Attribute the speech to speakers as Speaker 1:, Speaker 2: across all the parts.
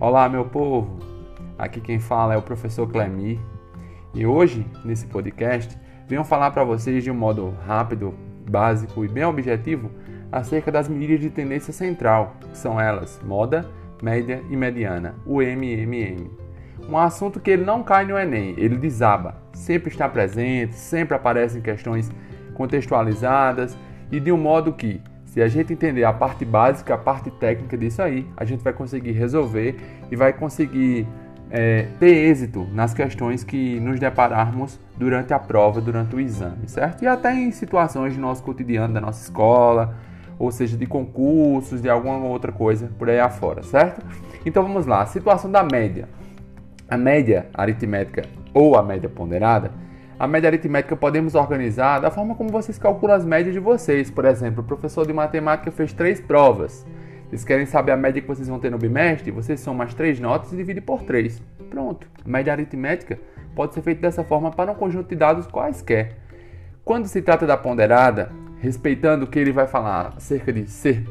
Speaker 1: Olá, meu povo! Aqui quem fala é o professor Clemir e hoje, nesse podcast, venho falar para vocês de um modo rápido, básico e bem objetivo acerca das medidas de tendência central, que são elas moda, média e mediana, o MMM. Um assunto que ele não cai no Enem, ele desaba, sempre está presente, sempre aparecem questões contextualizadas e de um modo que se a gente entender a parte básica, a parte técnica disso aí, a gente vai conseguir resolver e vai conseguir é, ter êxito nas questões que nos depararmos durante a prova, durante o exame, certo? E até em situações do nosso cotidiano, da nossa escola, ou seja, de concursos, de alguma outra coisa por aí afora, certo? Então vamos lá, situação da média. A média aritmética ou a média ponderada a média aritmética podemos organizar da forma como vocês calculam as médias de vocês. Por exemplo, o professor de matemática fez três provas. Vocês querem saber a média que vocês vão ter no bimestre? Vocês somam as três notas e dividem por três. Pronto. A média aritmética pode ser feita dessa forma para um conjunto de dados quaisquer. Quando se trata da ponderada, respeitando que ele vai falar acerca de, ser,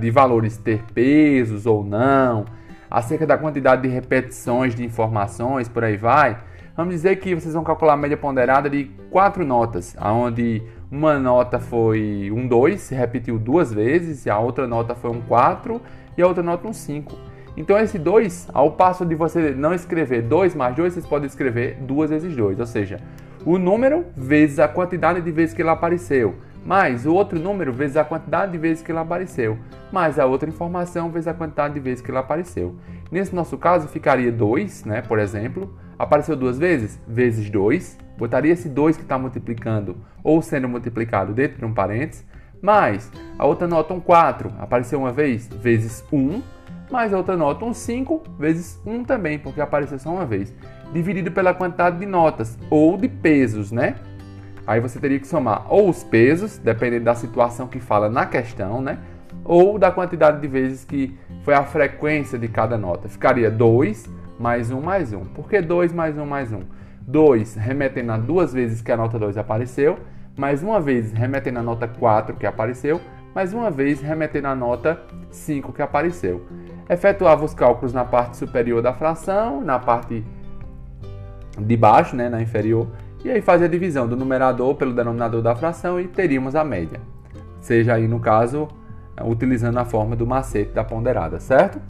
Speaker 1: de valores ter pesos ou não, acerca da quantidade de repetições de informações, por aí vai, Vamos dizer que vocês vão calcular a média ponderada de quatro notas, onde uma nota foi um 2, se repetiu duas vezes, e a outra nota foi um 4 e a outra nota um 5. Então esse 2, ao passo de você não escrever 2 mais 2, vocês podem escrever 2 vezes 2, ou seja, o número vezes a quantidade de vezes que ele apareceu, mais o outro número vezes a quantidade de vezes que ele apareceu, mais a outra informação vezes a quantidade de vezes que ele apareceu. Nesse nosso caso ficaria 2, né, por exemplo, Apareceu duas vezes? Vezes 2. Botaria esse 2 que está multiplicando ou sendo multiplicado dentro de um parênteses. Mais a outra nota um 4. Apareceu uma vez? Vezes 1. Mais a outra nota um 5 vezes 1 também, porque apareceu só uma vez. Dividido pela quantidade de notas ou de pesos, né? Aí você teria que somar ou os pesos, dependendo da situação que fala na questão, né? Ou da quantidade de vezes que foi a frequência de cada nota. Ficaria 2 mais 1 mais 1. Por que 2 mais 1 mais 1? 2 remetendo a duas vezes que a nota 2 apareceu, mais uma vez remetendo a nota 4 que apareceu, mais uma vez remetendo a nota 5 que apareceu. Efetuava os cálculos na parte superior da fração, na parte de baixo, né, na inferior, e aí fazia a divisão do numerador pelo denominador da fração e teríamos a média. Seja aí no caso utilizando a forma do macete da ponderada, certo?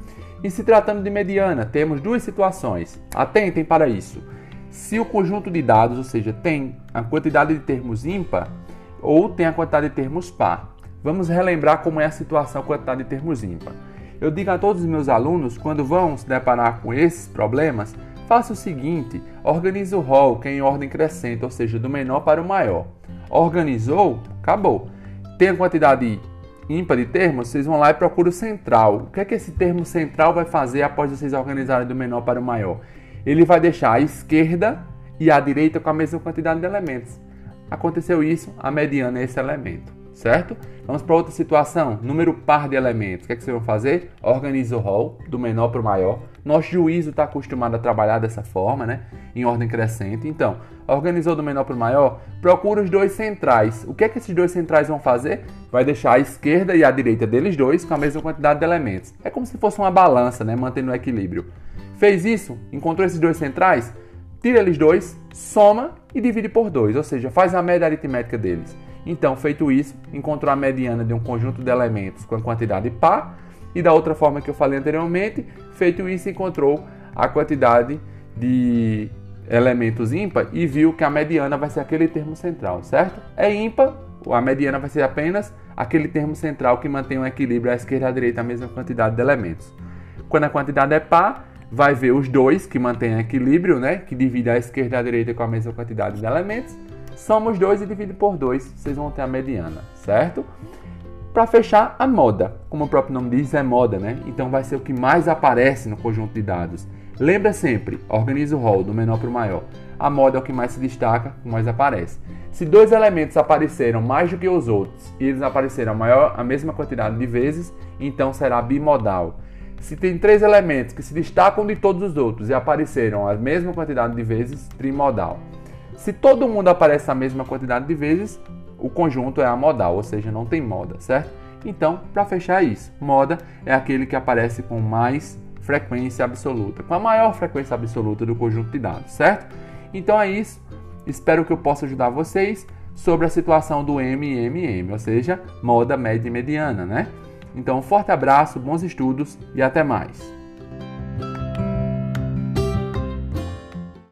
Speaker 1: E se tratando de mediana, temos duas situações. Atentem para isso. Se o conjunto de dados, ou seja, tem a quantidade de termos ímpar ou tem a quantidade de termos par. Vamos relembrar como é a situação a quantidade de termos ímpar. Eu digo a todos os meus alunos, quando vão se deparar com esses problemas, faça o seguinte: organize o rol, que é em ordem crescente, ou seja, do menor para o maior. Organizou? Acabou. Tem a quantidade ímpar de termos, vocês vão lá e procuram o central. O que é que esse termo central vai fazer após vocês organizarem do menor para o maior? Ele vai deixar a esquerda e a direita com a mesma quantidade de elementos. Aconteceu isso, a mediana é esse elemento, certo? Vamos para outra situação, número par de elementos. O que, é que vocês vão fazer? Organiza o rol do menor para o maior. Nosso juízo está acostumado a trabalhar dessa forma, né? Em ordem crescente. Então, organizou do menor para o maior, procura os dois centrais. O que é que esses dois centrais vão fazer? Vai deixar a esquerda e a direita deles dois com a mesma quantidade de elementos. É como se fosse uma balança, né? Mantendo o equilíbrio. Fez isso? Encontrou esses dois centrais? Tira eles dois, soma e divide por dois, ou seja, faz a média aritmética deles. Então, feito isso, encontrou a mediana de um conjunto de elementos com a quantidade par, e da outra forma que eu falei anteriormente, feito isso, encontrou a quantidade de elementos ímpar e viu que a mediana vai ser aquele termo central, certo? É ímpar, a mediana vai ser apenas aquele termo central que mantém o equilíbrio à esquerda e à direita a mesma quantidade de elementos. Quando a quantidade é par, vai ver os dois que mantêm equilíbrio, né? Que divide a esquerda e a direita com a mesma quantidade de elementos soma os dois e divide por dois, vocês vão ter a mediana, certo? Para fechar, a moda, como o próprio nome diz, é moda, né? Então vai ser o que mais aparece no conjunto de dados. Lembra sempre, organiza o rol do menor para o maior. A moda é o que mais se destaca, o mais aparece. Se dois elementos apareceram mais do que os outros e eles apareceram a, maior, a mesma quantidade de vezes, então será bimodal. Se tem três elementos que se destacam de todos os outros e apareceram a mesma quantidade de vezes, trimodal. Se todo mundo aparece a mesma quantidade de vezes, o conjunto é a modal, ou seja, não tem moda, certo? Então, para fechar isso, moda é aquele que aparece com mais frequência absoluta, com a maior frequência absoluta do conjunto de dados, certo? Então é isso. Espero que eu possa ajudar vocês sobre a situação do MMM, ou seja, moda média e mediana, né? Então, um forte abraço, bons estudos e até mais.